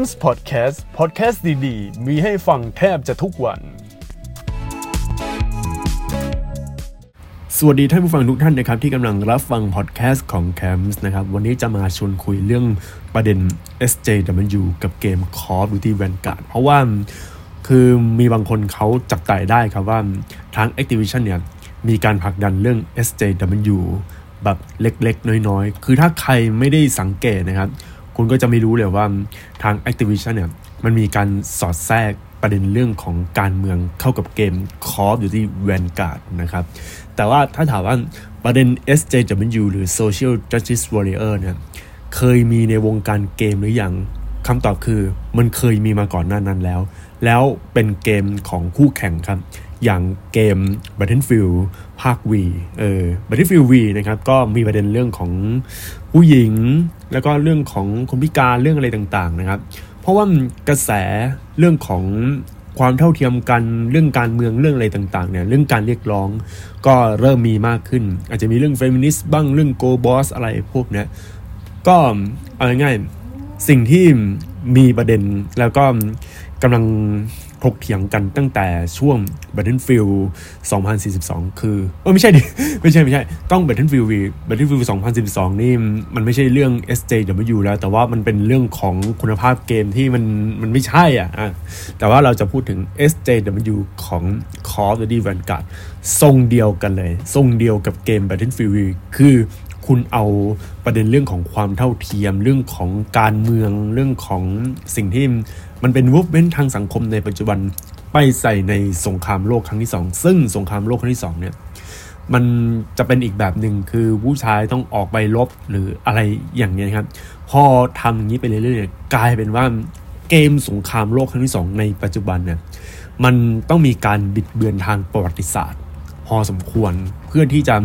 m s Podcast Podcast ดีๆ มีให้ฟังแทบจะทุกวัน สวัสดีท่านผู้ฟังทุกท่านนะครับ ที่กำลังรับฟังพอดแคสต์ของ c a m s นะครับ วันนี้จะมาชวนคุยเรื่องประเด็น SJW กับเกม Call of Duty Vanguard เพราะว่าคือมีบางคนเขาจับใจได้ครับว่าทาง Activision เนี่ย มีการผลักดันเรื่อง SJW แบบเล็กๆ น้อยๆ คือถ้าใครไม่ได้สังเกตนะครับ คุณก็จะไม่รู้เลยว่าทาง Activision เนี่ยมันมีการสอดแทรกประเด็นเรื่องของการเมืองเข้ากับเกม Call of Duty Vanguard นะครับ แต่ว่าถ้าถามว่าประเด็น SJW หรือ Social Justice Warrior เนี่ยเคยมีในวงการเกมหรืออยังคำตอบคือมันเคยมีมาก่อนหน้านั้นแล้ว แล้วเป็นเกมของคู่แข่งครับ อย่างเกม Battlefield ภาค V เออ Battlefield V นะครับ ก็มีประเด็นเรื่องของ ผู้หญิง แล้วก็เรื่องของคนพิการเรื่องอะไรต่างๆนะครับ เพราะว่ากระแสเรื่องของความเท่าเทียมกันเรื่องการเมืองเรื่องอะไรต่างๆเนี่ยเรื่องการเรียกร้องก็เริ่มมีมากขึ้น อาจจะมีเรื่องเฟมินิสต์บ้างเรื่อง girl boss อะไรพวกเนี้ยก็เอาง่ายๆสิ่งที่มีประเด็นแล้วก็กำลัง ถกเถียงกันตั้งแต่ช่วง Battlefield 2042 คือเออไม่ใช่ดิ ไม่ใช่ไม่ใช่ ต้อง Battlefield Battlefield 2042 นี่มันไม่ใช่เรื่อง SJW แล้ว แต่ว่ามันเป็นเรื่องของคุณภาพเกมที่มันมันไม่ใช่อะอะ แต่ว่าเราจะพูดถึง SJW ของ Call of Duty Vanguard ทรงเดียวกันเลย ทรงเดียวกับเกม Battlefield คือคุณเอาประเด็นเรื่องของความเท่าเทียมเรื่องของการเมืองเรื่องของสิ่งที่มันเป็นวูฟเว้นทางสังคมในปัจจุบันไปใส่ในสงครามโลกครั้งที่สองซึ่งสงครามโลกครั้งที่สองเนี่ยมันจะเป็นอีกแบบหนึ่งคือผู้ชายต้องออกไปรบหรืออะไรอย่างเนี้ยครับ พอทำอย่างนี้ไปเรื่อยๆกลายเป็นว่าเกมสงครามโลกครั้งที่สองในปัจจุบันเนี่ยมันต้องมีการบิดเบือนทางประวัติศาสตร์ พอสมควรเพื่อที่จะ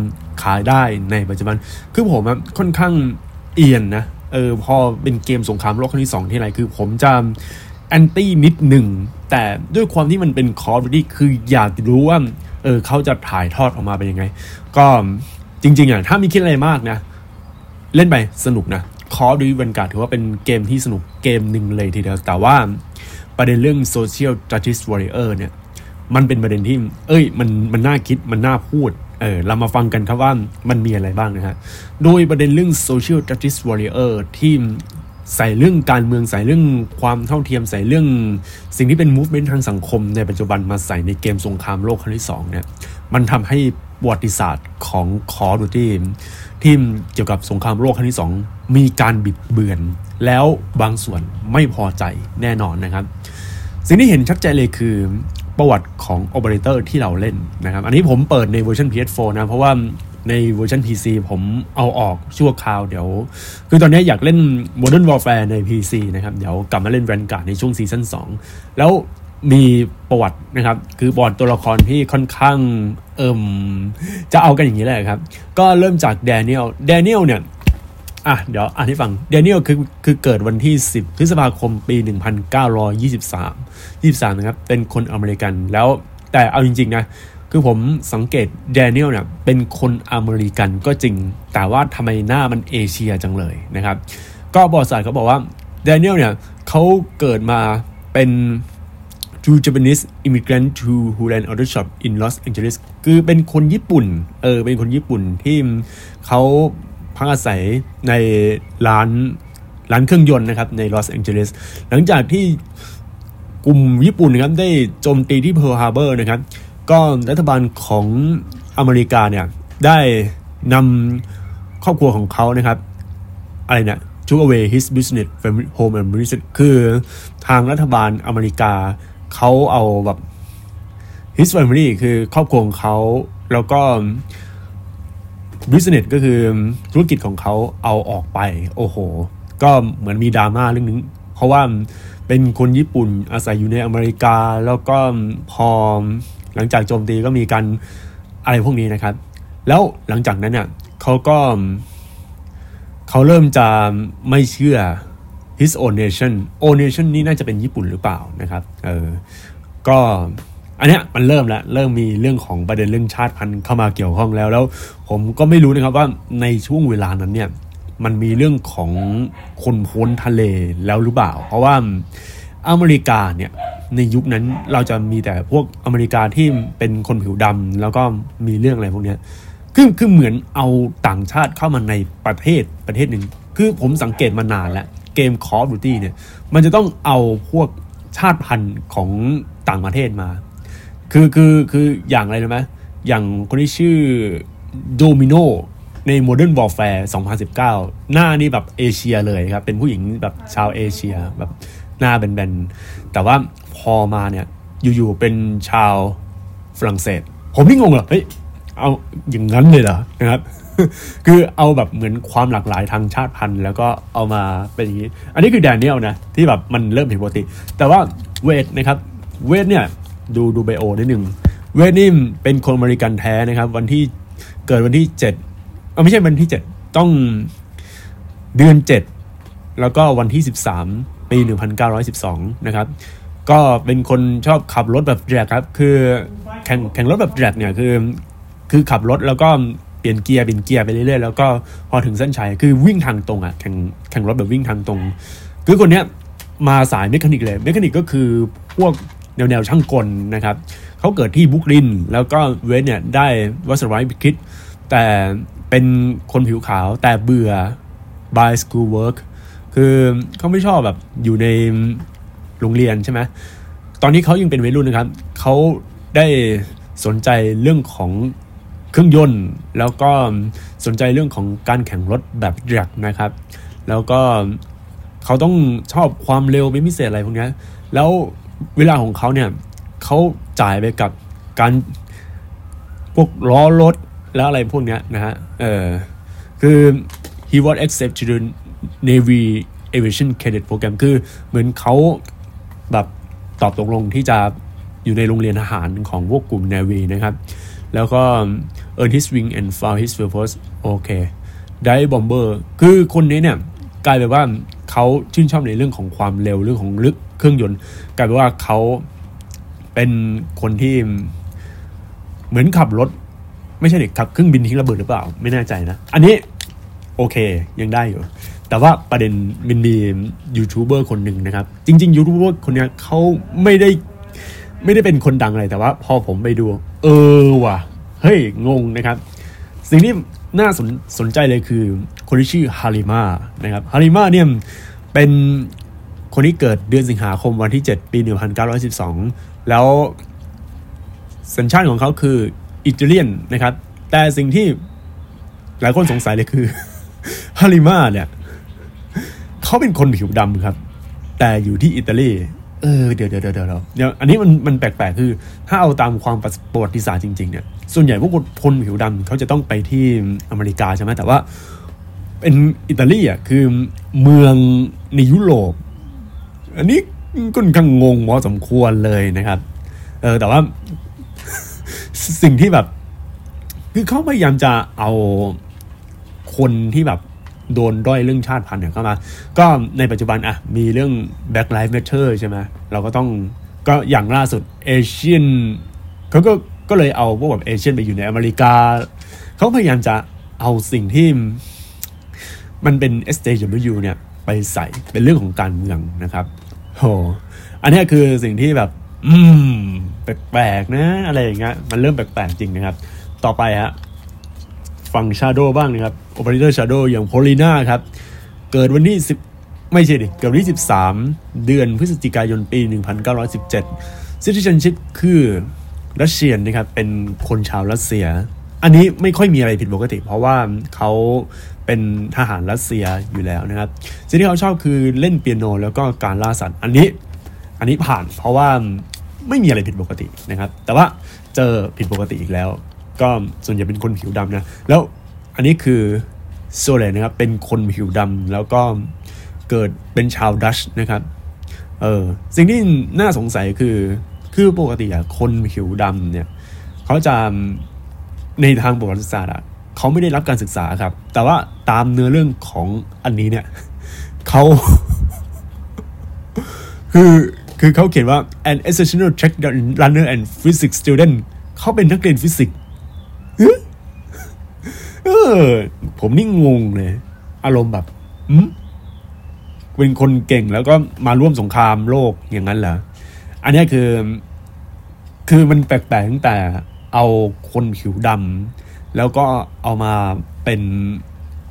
ขายได้ในปัจจุบัน คือผมค่อนข้างเอียนนะเออพอเป็นเกมสงครามโลกครั้งที่สองที่ไรคือ ผมจะ แอนตี้นิดหนึ่ง แต่ด้วยความที่มันเป็นคอร์ดี้คืออยากรู้ว่าเออเขาจะถ่ายทอดออกมาเป็นยังไง ก็จริง ๆอะถ้ามีคิดอะไรมากนะ เล่นไปสนุกนะคอร์ดี้วันการถือว่าเป็นเกมที่สนุกเกมหนึ่งเลยทีเดียว แต่ว่าประเด็นเรื่อง Social Justice Warrior เนี่ยมันเป็นประเด็นที่ เอ้ย มัน มันน่าคิด มันน่าพูด เออ เรามาฟังกันครับว่ามันมีอะไรบ้างนะฮะ โดยประเด็นเรื่อง social justice warrior ที่ ใส่เรื่องการเมืองใส่เรื่องความเท่าเทียมใส่เรื่องสิ่งที่เป็น movement ทางสังคม ในปัจจุบันมาใส่ในเกมสงครามโลกครั้งที่สองเนี่ยมันทำให้ประวัติศาสตร์ของ Call of Duty ที่เกี่ยวกับสงครามโลกครั้งที่สองมีการบิดเบือน แล้วบางส่วนไม่พอใจแน่นอนนะครับ สิ่งที่เห็นชัดเจนเลยคือประวัติของโอเปอเรเตอร์ที่เราเล่นนะครับ อันนี้ผมเปิดในเวอร์ชัน PS4 นะ เพราะว่า ในเวอร์ชัน PC ผมเอาออกชั่วคราวเดี๋ยว คือตอนนี้อยากเล่น Modern Warfare ใน PC นะครับ เดี๋ยวกลับมาเล่น Vanguard ในช่วงซีซั่น2 แล้วมีประวัตินะครับ คือประวัติตัวละครที่ค่อนข้างเอิ่มจะเอากันอย่างนี้แหละครับ ก็เริ่มจากแดเนียลแดเนียลเนี่ยอะเดี๋ยวอ่านให้ฟังเดนิเอลคือคือเกิดวันที่ 10 พฤษภาคมปี 1923 23 นะครับ เป็นคนอเมริกันแล้วแต่เอาจริง ๆ นะ คือผมสังเกตเดนิเอลเนี่ยเป็นคนอเมริกันก็จริง แต่ว่าทำไมหน้ามันเอเชียจังเลยนะครับ ก็เว็บไซต์เขาบอกว่าเดนิเอลเนี่ยเขาเกิดมาเป็น to Japanese immigrant to who ran auto shop in Los Angeles คือเป็นคนญี่ปุ่น เออ เป็นคนญี่ปุ่นที่เขาพักอาศัยในร้านร้านเครื่องยนต์นะครับในลอสแองเจลิส หลังจากที่กลุ่มญี่ปุ่นนะครับได้โจมตีที่เพิร์ลฮาร์เบอร์นะครับ ก็รัฐบาลของอเมริกาเนี่ยได้นำครอบครัวของเขานะครับ อะไรเนี่ย took away his business from home and business คือทางรัฐบาลอเมริกาเขาเอาแบบ his family คือครอบครัวของเขาแล้วก็ business ก็คือธุรกิจของเขาเอาออกไป โอ้โห ก็เหมือนมีดราม่าเรื่องนึง เพราะว่าเป็นคนญี่ปุ่นอาศัยอยู่ในอเมริกา แล้วก็พอ หลังจากโจมตีก็มีการอะไรพวกนี้นะครับ แล้วหลังจากนั้นเนี่ยเขาก็เขาเริ่มจะไม่เชื่อ his own nation own nation นี่น่าจะเป็นญี่ปุ่นหรือเปล่านะครับเออก็อันเนี้ยมันเริ่มแล้วเริ่มมีเรื่องของประเด็นเรื่องชาติพันธุ์เข้ามาเกี่ยวข้องแล้ว แล้วผมก็ไม่รู้นะครับว่าในช่วงเวลานั้นเนี่ยมันมีเรื่องของคนพ้นทะเลแล้วหรือเปล่า เพราะว่าอเมริกาเนี่ย ในยุคนั้นเราจะมีแต่พวกอเมริกาที่เป็นคนผิวดำแล้วก็มีเรื่องอะไรพวกเนี้ยคือคือเหมือนเอาต่างชาติเข้ามาในประเทศประเทศหนึ่ง คือผมสังเกตมานานแล้ว เกม Call of Duty เนี่ย มันจะต้องเอาพวกชาติพันธุ์ของต่างประเทศมา คือคือคืออย่างอะไรนะไหมอย่างคนที่ชื่อโดมิโนใน Modern Warfare 2019 หน้านี่แบบเอเชียเลยครับ เป็นผู้หญิงแบบชาวเอเชียแบบหน้าแบนๆ แต่ว่า พอมาเนี่ย อยู่ๆเป็นชาวฝรั่งเศส ผมนี่งงเหรอเฮ้ยเอาอย่างนั้นเลยเหรอนะครับ คือเอาแบบเหมือนความหลากหลายทางชาติพันธุ์ แล้วก็เอามาเป็นอย่างนี้ อันนี้คือแดเนียลนะ ที่แบบมันเริ่มผิดปกติ แต่ว่าเวทนะครับ เวทเนี่ยดูดูไบโอนิดหนึ่งเวทนี่เป็นคนอเมริกันแท้นะครับ วันที่เกิดวันที่เจ็ดเออไม่ใช่วันที่เจ็ดต้องเดือนเจ็ดแล้วก็วันที่ 13 ปี 1912 นะครับ ก็เป็นคนชอบขับรถแบบ drag ครับ คือแข่งแข่งรถแบบ drag เนี่ยคือ คือขับรถแล้วก็เปลี่ยนเกียร์เปลี่ยนเกียร์ไปเรื่อยๆแล้วก็พอถึงเส้นชัยคือวิ่งทางตรงอะแข่งแข่งรถแบบวิ่งทางตรง คือคนเนี้ยมาสาย mechanic เลย mechanic ก็คือพวกแนวแนวช่างกลนะครับเขาเกิดที่บรุกลิน แล้วก็เวดเนี่ยได้ was a bright kid แต่เป็นคนผิวขาวแต่เบื่อ by school work คือเขาไม่ชอบแบบอยู่ใน โรงเรียนใช่ไหมตอนนี้เขายังเป็นวัยรุ่นนะครับเขาได้สนใจเรื่องของเครื่องยนต์ แล้วก็สนใจเรื่องของการแข่งรถแบบแร็กนะครับ แล้วก็เขาต้องชอบความเร็วเป็นพิเศษอะไรพวกนี้แล้วเวลาของเขาเนี่ยเขาจ่ายไปกับการพวกล้อรถแล้วอะไรพวกนี้นะฮะเออคือ he was accepted to the Navy Aviation Cadet Program คือเหมือนเขา ตอบตกลงที่จะอยู่ในโรงเรียนทหารของพวกกลุ่ม Navy นะครับ แล้วก็ earn his wing and found his purpose โอเคได้บอมเบอร์คือคนนี้เนี่ยกลายเป็นว่าเขาชื่นชอบในเรื่องของความเร็วเรื่องของลึกเครื่องยนต์ กลายเป็นว่าเขาเป็นคนที่เหมือนขับรถ ไม่ใช่เด็กขับเครื่องบินทิ้งระเบิดหรือเปล่า ไม่แน่ใจนะ อันนี้โอเคยังได้อยู่ แต่ว่าประเด็นมันมียูทูบเบอร์คนหนึ่งนะครับ จริง ๆยูทูบเบอร์คนนี้เขาไม่ได้ไม่ได้เป็นคนดังอะไรแต่ว่า พอผมไปดู เออว่ะ เฮ้ย งงนะครับ สิ่งที่น่าสนสนใจเลยคือ คนที่ชื่อฮาลิมานะครับฮาลิมาเนี่ยเป็นคนที่เกิดเดือนสิงหาคมวันที่ 7 ปี 1912 แล้วสัญชาติของเขาคืออิตาเลียนนะครับ แต่สิ่งที่หลายคนสงสัยเลยคือฮาริมาเนี่ย เขาเป็นคนผิวดำครับ แต่อยู่ที่อิตาลีเออเดี๋ยวเดี๋ยวเดี๋ยวเดี๋ยวเดี๋ยวอันนี้มันมันแปลกๆ คือ ถ้าเอาตามความประวัติศาสตร์จริงๆเนี่ยส่วนใหญ่พวกคนผิวดำเขาจะต้องไปที่อเมริกาใช่ไหมแต่ว่าเป็นอิตาลีอะคือเมืองในยุโรป อันนี้ก็ค่อนข้างงงพอสมควรเลยนะครับ เออแต่ว่าสิ่งที่แบบ คือเขาพยายามจะเอาคนที่แบบ โดนด้อยเรื่องชาติพันธุ์เข้ามา ก็ในปัจจุบันอะมีเรื่อง Black Lives Matter ใช่ไหมเราก็ต้องก็อย่างล่าสุดเอเชียนเขาก็ก็เลยเอาพวกแบบเอเชียนไปอยู่ในอเมริกา เขาพยายามจะเอาสิ่งที่มันเป็น SJW เนี่ยไปใส่เป็นเรื่องของการเมืองนะครับโหอันนี้คือสิ่งที่แบบ อืม แปลกๆนะ อะไรอย่างเงี้ยมันเริ่มแปลกๆจริงนะครับ ต่อไปฮะ ฝั่ง Shadow บ้างนะครับ Operator Shadow อย่าง Polina ครับ เกิดวันที่ 10 ไม่ใช่ดิ เกิดวันที่ 13 เดือนพฤศจิกายนปี 1917 Citizenship คือรัสเซียนนะครับ เป็นคนชาวรัสเซีย อันนี้ไม่ค่อยมีอะไรผิดปกติ เพราะว่าเขาเป็นทหารรัสเซียอยู่แล้วนะครับ สิ่งที่เขาชอบคือเล่นเปียโนแล้วก็การล่าสัตว์ อันนี้ อันนี้ผ่านเพราะว่าไม่มีอะไรผิดปกตินะครับ แต่ว่าเจอผิดปกติอีกแล้ว ก็ส่วนใหญ่เป็นคนผิวดำนะ แล้วอันนี้คือโซเลนนะครับ เป็นคนผิวดำแล้วก็เกิดเป็นชาวดัชนะครับ เออสิ่งที่น่าสงสัยคือ คือปกติอะคนผิวดำเนี่ย เขาจะในทางประวัติศาสตร์อะเขาไม่ได้รับการศึกษาครับ แต่ว่าตามเนื้อเรื่องของอันนี้เนี่ยเขาคือคือเขาเขียนว่า an exceptional track runner and physics student เขาเป็นนักเรียนฟิสิกส์ เออ ผมนี่งงเลย อารมณ์แบบเป็นคนเก่งแล้วก็มาร่วมสงครามโลกอย่างนั้นเหรอ อันนี้คือ คือมันแปลกๆตั้งแต่เอาคนผิวดำแล้วก็เอามาเป็น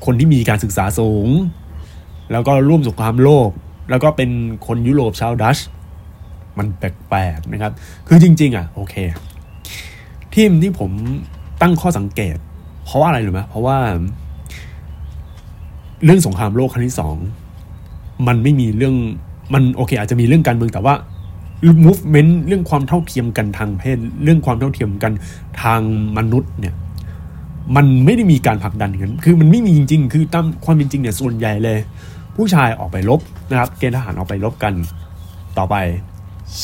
คนที่มีการศึกษาสูง แล้วก็ร่วมสงครามโลก แล้วก็เป็นคนยุโรปชาวดัช มันแปลกๆนะครับ คือจริง ๆ อะ โอเค ทีมที่ผม ตั้งข้อสังเกต เพราะว่าอะไรหรือไหมเพราะว่า เรื่องสงครามโลกครั้งที่สองมันไม่มีเรื่องมันโอเค อาจจะมีเรื่องการเมืองแต่ว่า movement เรื่องความเท่าเทียมกันทางเพศ เรื่องความเท่าเทียมกันทางมนุษย์เนี่ย มันไม่ได้มีการผลักดันกันคือมันไม่มีจริง ๆ คือตามความเป็นจริงเนี่ยส่วนใหญ่เลย ผู้ชายออกไปรบนะครับเกณฑ์ทหารออกไปรบกัน ต่อไป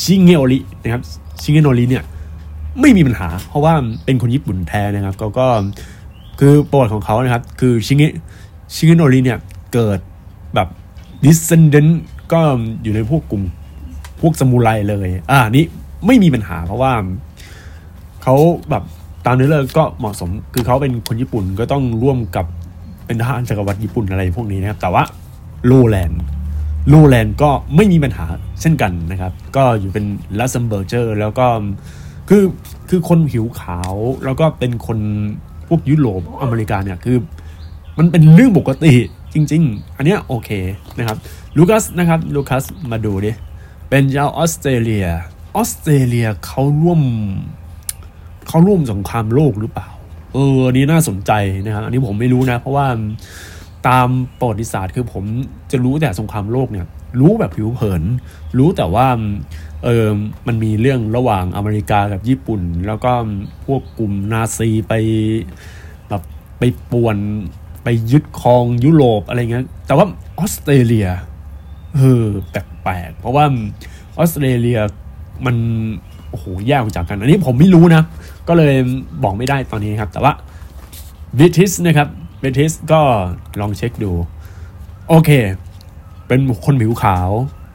ชิงเงโอรินะครับชิงเงโอริเนี่ย ไม่มีปัญหา เพราะว่าเป็นคนญี่ปุ่นแท้นะครับเขาก็คือประวัติของเขานะครับ คือชิเงชิเงโอริเนี่ยเกิดแบบ descendant ก็อยู่ในพวกกลุ่มพวกสมุไรเลย อ่านี่ไม่มีปัญหาเพราะว่าเขาแบบตามเนื้อเรื่องก็เหมาะสม คือเขาเป็นคนญี่ปุ่นก็ต้องร่วมกับเป็นทหารจักรวรรดิญี่ปุ่นอะไรพวกนี้นะครับ แต่ว่าโรแลนด์โรแลนด์ก็ไม่มีปัญหาเช่นกันนะครับ ก็อยู่เป็น Luxembourger แล้วก็ คือคือคนผิวขาวแล้วก็เป็นคนพวกยุโรปอเมริกาเนี่ยคือมันเป็นเรื่องปกติจริง ๆ อันเนี้ยโอเคนะครับลูคัสนะครับลูคัสมาดูดิเป็นชาวออสเตรเลียออสเตรเลียเขาร่วมเขาร่วมสงครามโลกหรือเปล่า เอออันนี้น่าสนใจนะครับ อันนี้ผมไม่รู้นะ เพราะว่าตามประวัติศาสตร์คือผมจะรู้แต่สงครามโลกเนี่ย รู้แบบผิวเผิน รู้แต่ว่าเออมันมีเรื่องระหว่างอเมริกากับญี่ปุ่น แล้วก็พวกกลุ่มนาซีไปแบบไปป่วนไปยึดครองยุโรปอะไรเงี้ยแต่ว่าออสเตรเลียเออแปลกๆเพราะว่าออสเตรเลียมันโอ้โหแยกออกจากกัน อันนี้ผมไม่รู้นะ ก็เลยบอกไม่ได้ตอนนี้ครับ แต่ว่าบิทิสนะครับบิทิสก็ลองเช็คดู โอเค เป็นคนผิวขาว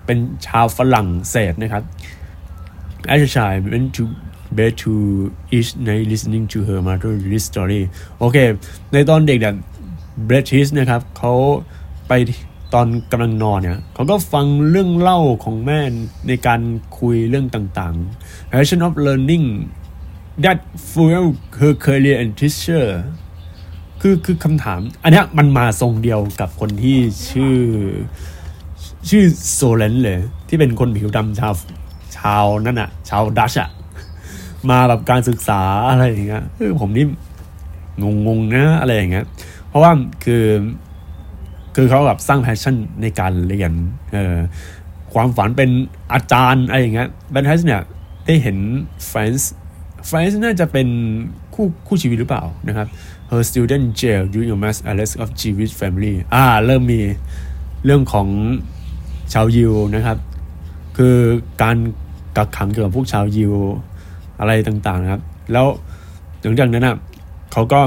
เป็นชาวฝรั่งเศสนะครับ As a child went to bed to each night listening to her mother read story โอเค ในตอนเด็กเนี่ยเบรทิสนะครับเขาไปตอนกำลังนอนเนี่ยเขาก็ฟังเรื่องเล่าของแม่ในการคุยเรื่องต่างๆ passion of learning that fuel her career and teacher คือคือคำถาม อันนี้มันมาทรงเดียวกับคนที่ชื่อ ชื่อโซเลนเลย ที่เป็นคนผิวดำชาวชาวนั่นอะชาวดัชอะมาแบบการศึกษาอะไรอย่างเงี้ยเออผมนี่งงๆนะอะไรอย่างเงี้ย เพราะว่าคือ คือเขาแบบสร้าง passion ในการเรียนเออความฝันเป็นอาจารย์อะไรอย่างเงี้ยแบนทัสเนี่ยได้เห็นแฟรนซ์แฟรนซ์น่าจะเป็นคู่คู่ชีวิตหรือเปล่านะครับ her student jailed during a mass arrest of Jewish family อ่า เริ่มมีเรื่องของ ชาวยิวนะครับ คือการกักขังเกี่ยวกับพวกชาวยิวอะไรต่างๆนะครับ แล้วหลังจากนั้นอะเขาก็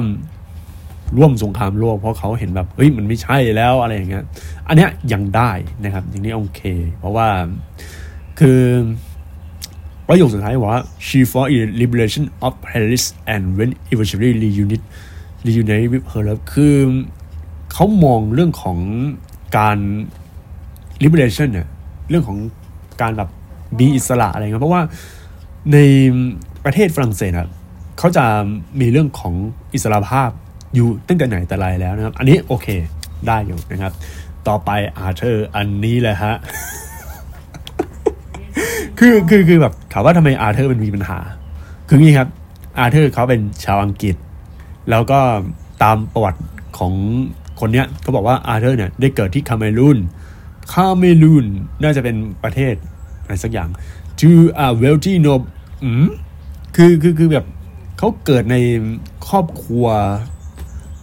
ร่วมสงครามโลกเพราะเขาเห็นแบบเฮ้ยมันไม่ใช่แล้วอะไรอย่างเงี้ยอันเนี้ยยังได้นะครับอย่างนี้โอเค เพราะว่าคือประโยคสุดท้ายว่า she fought in the liberation of Paris and when eventually reunite reunited with her love คือเขามองเรื่องของการ liberation เนี่ยเรื่องของการแบบมีอิสระอะไรเงี้ยเพราะว่าในประเทศฝรั่งเศสอะเขาจะมีเรื่องของอิสรภาพอยู่ตั้งแต่ไหนแต่ไรแล้วนะครับ อันนี้โอเคได้อยู่นะครับ ต่อไปอาเธอร์อันนี้แหละฮะ คือคือคือแบบถามว่าทำไมอาเธอร์มันมีปัญหา คืองี้ครับ อาเธอร์เขาเป็นชาวอังกฤษ แล้วก็ตามประวัติของคนเนี้ยเขาบอกว่าอาเธอร์เนี่ยได้เกิดที่คาเมรูน คาเมรูนน่าจะเป็นประเทศอะไรสักอย่าง to a wealthy no อืมคือคือคือแบบเขาเกิดในครอบครัว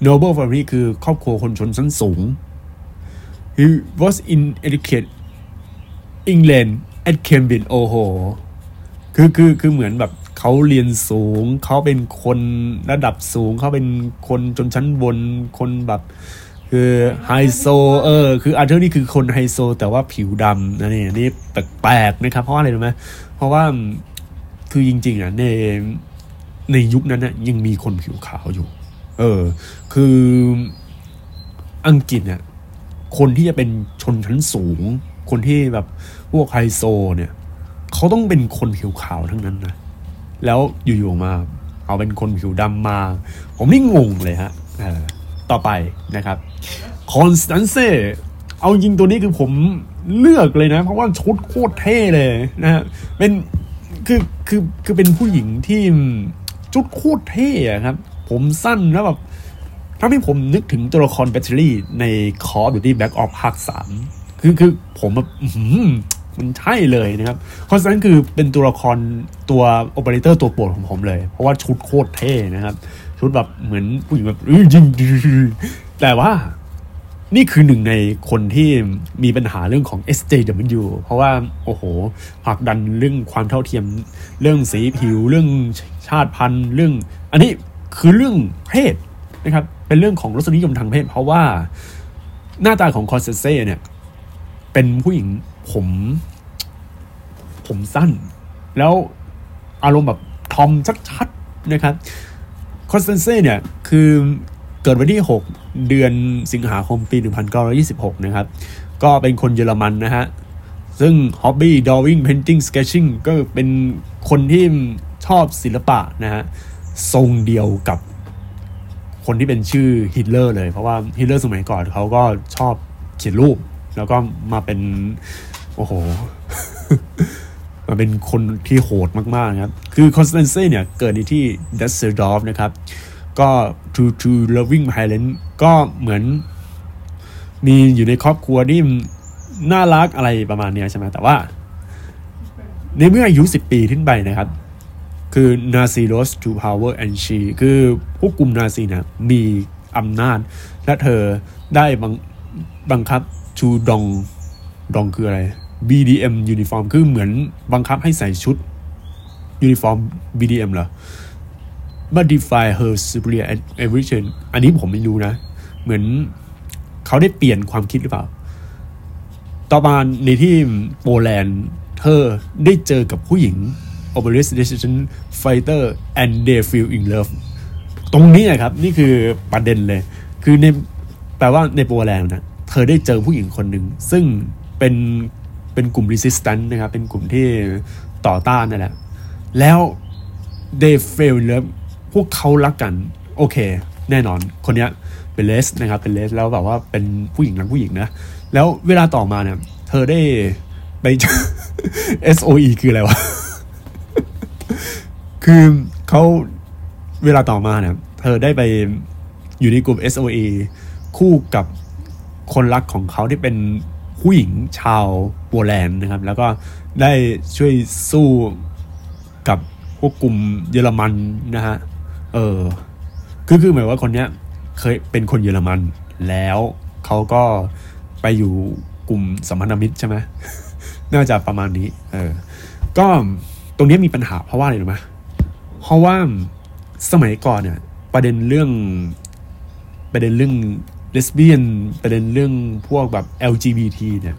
noble family คือครอบครัวคนชนชั้นสูง he was in educated England at Cambridge โอ้โห คือคือคือเหมือนแบบเขาเรียนสูง เขาเป็นคนระดับสูง เขาเป็นคนชนชั้นบน คนแบบ คือไฮโซเออคืออาร์เธอร์นี่คือคนไฮโซ แต่ว่าผิวดำนะนี่นี่แปลกๆนะครับ เพราะอะไรรู้ไหมเพราะว่าคือจริงๆอะในในยุคนั้นน่ะยังมีคนผิวขาวอยู่ เออ คืออังกฤษเนี่ยคนที่จะเป็นชนชั้นสูง คนที่แบบพวกไฮโซเนี่ยเขาต้องเป็นคนผิวขาวทั้งนั้นนะแล้วอยู่ๆมา เอาเป็นคนผิวดำมา ผมนี่งงเลยฮะ ต่อไปนะครับ Constanze เอาจริงตัวนี้คือผมเลือกเลยนะ เพราะว่าชุดโคตรเท่เลยนะฮะเป็นคือคือคือเป็นผู้หญิงที่ชุดโคตรเท่ครับ ผมสั้นแล้วแบบทำให้ผมนึกถึงตัวละครแบตเตอรี่ใน Call of Duty Black Ops ภาคสามคือคือผมแบบมันใช่เลยนะครับConstanze คือเป็นตัวละครตัวโอเปอเรเตอร์ตัวโปรดของผมเลย เพราะว่าชุดโคตรเท่นะครับ ชุดแบบเหมือนผู้หญิงแบบจริงแต่ว่านี่คือหนึ่งในคนที่มีปัญหาเรื่องของ SJW เพราะว่า โอ้โหผลักดันเรื่องความเท่าเทียม เรื่องสีผิว เรื่องชาติพันธุ์เรื่อง อันนี้คือเรื่องเพศนะครับ เป็นเรื่องของรสนิยมทางเพศ เพราะว่าหน้าตาของ Constanze เนี่ย เป็นผู้หญิงผม ผมสั้น แล้วอารมณ์แบบทอมชัดๆนะครับ คอนสแตนเซ่เนี่ยคือเกิดวันที่ 6 เดือนสิงหาคมปี 1926 นะครับ ก็เป็นคนเยอรมันนะฮะ ซึ่ง hobby drawing painting sketching ก็เป็นคนที่ชอบศิลปะนะฮะ ทรงเดียวกับคนที่เป็นชื่อฮิตเลอร์เลย เพราะว่าฮิตเลอร์สมัยก่อนเขาก็ชอบเขียนรูป แล้วก็มาเป็น โอ้โห มาเป็นคนที่โหดมากๆครับ คือ Constanze เนี่ย เกิดในที่ดัสเซอร์ดอฟนะครับ ก็ to two loving parent ก็เหมือนมีอยู่ในครอบครัวที่น่ารักอะไรประมาณนี้ใช่ไหมแต่ว่า ในเมื่ออายุสิบปีขึ้นไปนะครับ คือ Nazi rose to power and she คือผู้กลุ่มนาซีนะมีอำนาจ และเธอได้บังบังคับ to ดองดองคืออะไร BDM uniform คือเหมือนบังคับให้ใส่ชุดยูนิฟอร์ม BDM เหรอ modify her superior evolution อันนี้ผมไม่รู้นะ เหมือนเขาได้เปลี่ยนความคิดหรือเปล่า ต่อมาในที่โปแลนด์เธอได้เจอกับผู้หญิง operation fighter and they feel in love ตรงนี้นะครับ นี่คือประเด็นเลย คือในแปลว่าในโปแลนด์นะเธอได้เจอผู้หญิงคนหนึ่ง ซึ่งเป็น เป็นกลุ่ม resistance นะครับ เป็นกลุ่มที่ต่อต้านนั่นแหละ แล้ว they feel in love พวกเขารักกัน โอเค แน่นอนคนนี้เป็นเลสนะครับ เป็นเลสแล้วแบบว่าเป็นผู้หญิงรักผู้หญิงนะ แล้วเวลาต่อมาเนี่ย เธอได้ไป SOE คืออะไรวะ คือเขาเวลาต่อมาเนี่ย เธอได้ไปอยู่ในกลุ่ม SOE คู่กับคนรักของเขาที่เป็น ผู้หญิงชาวโปแลนด์นะครับ แล้วก็ได้ช่วยสู้กับพวกกลุ่มเยอรมันนะฮะเออคือคือหมายว่าคนเนี้ยเคยเป็นคนเยอรมัน แล้วเขาก็ไปอยู่กลุ่มสัมพันธมิตรใช่ไหมน่าจะประมาณนี้ เออ ก็ตรงนี้มีปัญหาเพราะว่าอะไรรู้ไหมเพราะว่าสมัยก่อนเนี่ย ประเด็นเรื่องประเด็นเรื่อง เลสเบี้ยนประเด็นเรื่องพวกแบบ LGBT เนี่ย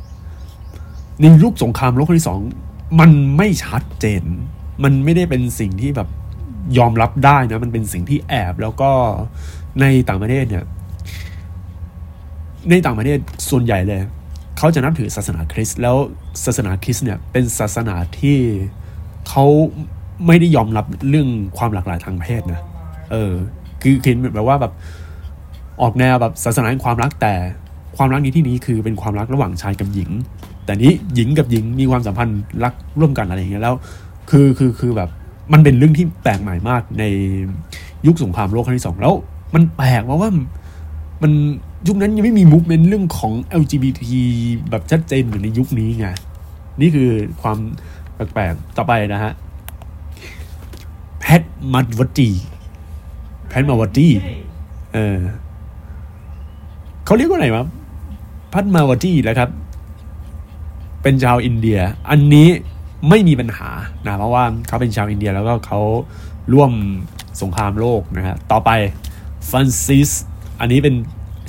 ในยุคสงครามโลกครั้งที่สองมันไม่ชัดเจน มันไม่ได้เป็นสิ่งที่แบบยอมรับได้นะ มันเป็นสิ่งที่แอบแล้วก็ในต่างประเทศเนี่ย ในต่างประเทศส่วนใหญ่เลย เขาจะนับถือศาสนาคริสต์แล้วศาสนาคริสต์เนี่ย เป็นศาสนาที่เขาไม่ได้ยอมรับเรื่องความหลากหลายทางเพศนะ เออ คือคือแบบว่าแบบ ออกแนวแบบศาสนาแห่งความรักแต่ความรักนี้ที่นี้คือเป็นความรักระหว่างชายกับหญิง แต่นี้หญิงกับหญิงมีความสัมพันธ์รักร่วมกันอะไรอย่างเงี้ยแล้วคือคือคือแบบมันเป็นเรื่องที่แปลกใหม่มากในยุคสงครามโลกครั้งที่สองแล้ว มันแปลกเพราะว่ามันยุคนั้นยังไม่มีมุกเป็นเรื่องของ LGBT แบบชัดเจนเหมือนในยุคนี้ไงนี่คือความแปลกๆต่อไปนะฮะแพทมัดวัตีแพทมาวตีเออ เขาเรียกว่าไรวะ Padmavati แล้วครับ เป็นชาวอินเดีย อันนี้ไม่มีปัญหานะเพราะว่าเขาเป็นชาวอินเดียแล้วก็เขาร่วมสงครามโลกนะฮะต่อไปฟรานซิสอันนี้เป็น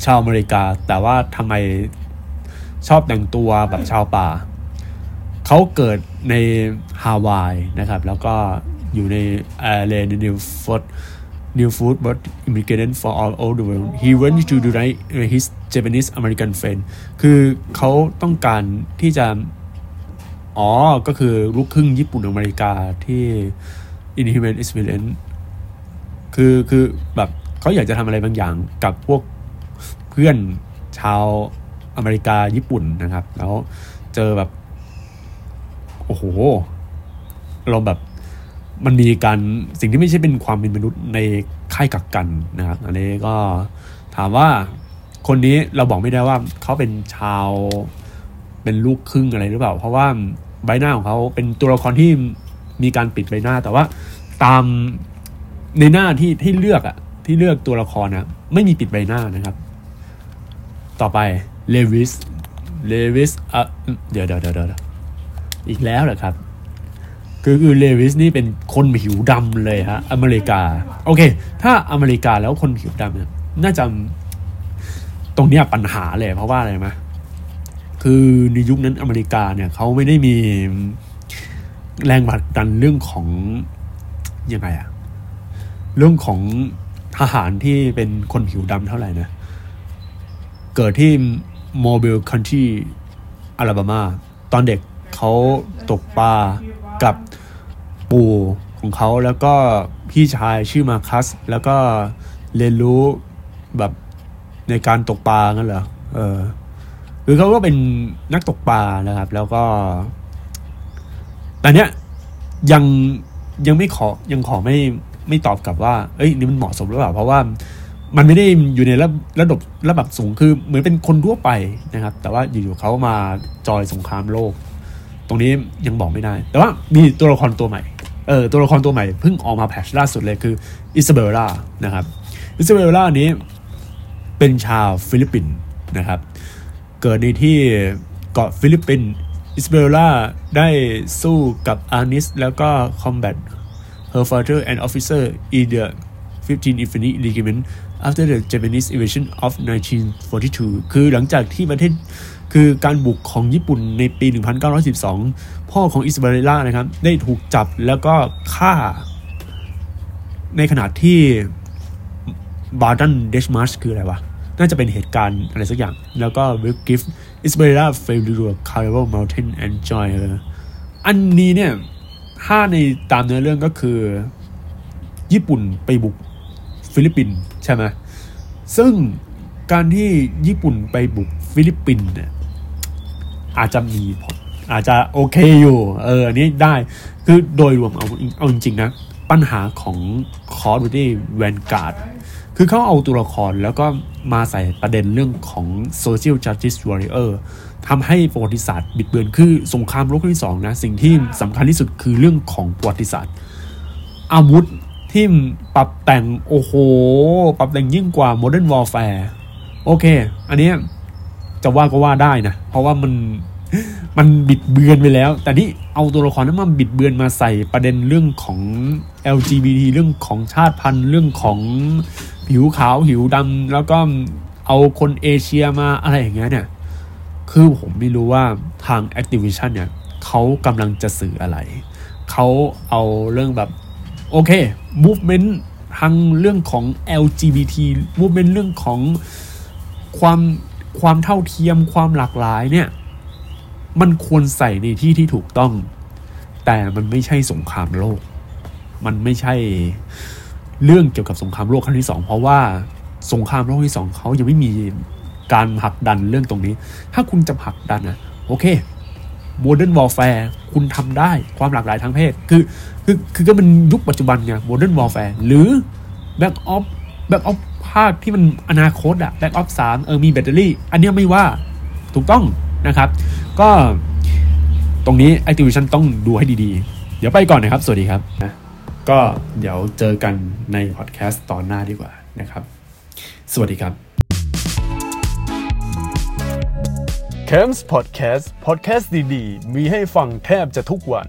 ชาวอเมริกา แต่ว่าทำไมชอบแต่งตัวแบบชาวป่า เขาเกิดในฮาวายนะครับ แล้วก็อยู่ในแอร์เลนนิวฟอร์ด New food but immigrant for all over the world he went to unite his Japanese American Friend คือเขาต้องการที่จะ อ๋อ ก็คือลูกครึ่งญี่ปุ่นอเมริกาที่ Inhuman Experience คือคือแบบเขาอยากจะทำอะไรบางอย่างกับพวกเพื่อนชาวอเมริกาญี่ปุ่นนะครับ แล้วเจอแบบ โอ้โหเราแบบ มันมีการสิ่งที่ไม่ใช่เป็นความเป็นมนุษย์ในค่ายกักกันนะครับอันนี้ก็ถามว่าคนนี้เราบอกไม่ได้ว่าเขาเป็นชาวเป็นลูกครึ่งอะไรหรือเปล่า เพราะว่าใบหน้าของเขาเป็นตัวละครที่มีการปิดใบหน้าแต่ว่าตามในหน้าที่ที่เลือกอะที่เลือกตัวละครนะไม่มีปิดใบหน้านะครับ ต่อไปเลวิสเลวิสอะเดี๋ยวเดี๋ยวเดี๋ยวเดี๋ยวอีกแล้วเหรอครับ คือคือเลวิสนี่เป็นคนผิวดำเลยฮะอเมริกา โอเค ถ้าอเมริกาแล้วคนผิวดำเนี่ยน่าจะตรงนี้ปัญหาเลยเพราะว่าอะไรไหมคือในยุคนั้นอเมริกาเนี่ยเขาไม่ได้มีแรงผลักดันเรื่องของยังไงอะเรื่องของทหารที่เป็นคนผิวดำเท่าไหร่นะ เกิดที่โมบิลคันที่อลาบามา ตอนเด็กเขาตกปลา กับปู่ของเขาแล้วก็พี่ชายชื่อมาคัส แล้วก็เรียนรู้แบบในการตกปลางั้นเหรอเออคือเขาก็เป็นนักตกปลานะครับ แล้วก็แต่เนี้ยยังยังไม่ขอยังขอไม่ไม่ตอบกลับว่า เอ้ยนี่มันเหมาะสมหรือเปล่า เพราะว่ามันไม่ได้อยู่ในระระดับระดับสูงคือเหมือนเป็นคนทั่วไปนะครับ แต่ว่าอยู่ๆเขามาจอยสงครามโลก ตรงนี้ยังบอกไม่ได้ แต่ว่ามีตัวละครตัวใหม่เออตัวละครตัวใหม่เพิ่งออกมา patch ล่าสุดเลยคือ Isabella นะครับ Isabella นี้เป็นชาวฟิลิปปินส์นะครับ เกิดในที่เกาะฟิลิปปินส์ Isabella ได้สู้กับ Arnis แล้วก็ combat her father an officer in the 15 Infantry Regiment after the Japanese invasion of 1942 คือหลังจากที่ประเทศ คือการบุกของญี่ปุ่นในปี 1912 พ่อของ Isabella นะครับ ได้ถูกจับแล้วก็ฆ่า ในขณะที่ Bataan Death March คืออะไรวะ น่าจะเป็นเหตุการณ์อะไรสักอย่าง แล้วก็วิลกิฟอิสเบเรล่าเฟลดูร์คาร์เวลเมลเทนแอนด์จอยอันนี้เนี่ย ถ้าในตามเนื้อเรื่องก็คือ ญี่ปุ่นไปบุกฟิลิปปินส์ใช่ไหมซึ่งการที่ญี่ปุ่นไปบุกฟิลิปปินส์เนี่ย อาจจะมีอาจจะโอเคอยู่ เอออันนี้ได้คือโดยรวมเอาเอาจริงๆนะ ปัญหาของ Call of Duty Vanguard คือเขาเอาตัวละครแล้วก็มาใส่ประเด็นเรื่องของ Social Justice Warrior ทำให้ประวัติศาสตร์บิดเบือนคือสงครามโลกครั้งที่สองนะ สิ่งที่สำคัญที่สุดคือเรื่องของประวัติศาสตร์ อาวุธที่ปรับแต่ง โอ้โห ปรับแต่งยิ่งกว่า Modern Warfare โอเค อันนี้ จะว่าก็ว่าได้นะ เพราะว่ามันมันบิดเบือนไปแล้ว แต่ที่เอาตัวละครนั้นมาบิดเบือนมาใส่ประเด็นเรื่องของ LGBT เรื่องของชาติพันธุ์เรื่องของผิวขาวผิวดำแล้วก็เอาคนเอเชียมาอะไรอย่างเงี้ยเนี่ย คือผมไม่รู้ว่าทาง Activision เนี่ยเขากำลังจะสื่ออะไร เขาเอาเรื่องแบบ โอเค movement ทางเรื่องของ LGBT movement เรื่องของความ ความเท่าเทียมความหลากหลายเนี่ย มันควรใส่ในที่ที่ถูกต้อง แต่มันไม่ใช่สงครามโลก มันไม่ใช่เรื่องเกี่ยวกับสงครามโลกครั้งที่สองเพราะว่าสงครามโลกที่สองเขายังไม่มีการผลักดันเรื่องตรงนี้ ถ้าคุณจะผลักดันนะโอเค Modern Warfare คุณทำได้ความหลากหลายทางเพศ คือคือคือก็เป็นยุคปัจจุบันไง Modern Warfare หรือ Back Off Back Off ภาคที่มันอนาคตอะ Back Off 3เออมีแบตเตอรี่ อันนี้ไม่ว่าถูกต้องนะครับ ก็ตรงนี้ Activision ต้องดูให้ดีๆ เดี๋ยวไปก่อนนะครับ สวัสดีครับนะก็เดี๋ยวเจอกันในพอดแคสต์ตอนหน้าดีกว่านะครับ สวัสดีครับ c a m s Podcast Podcast ดีๆ มีให้ฟังแทบจะทุกวัน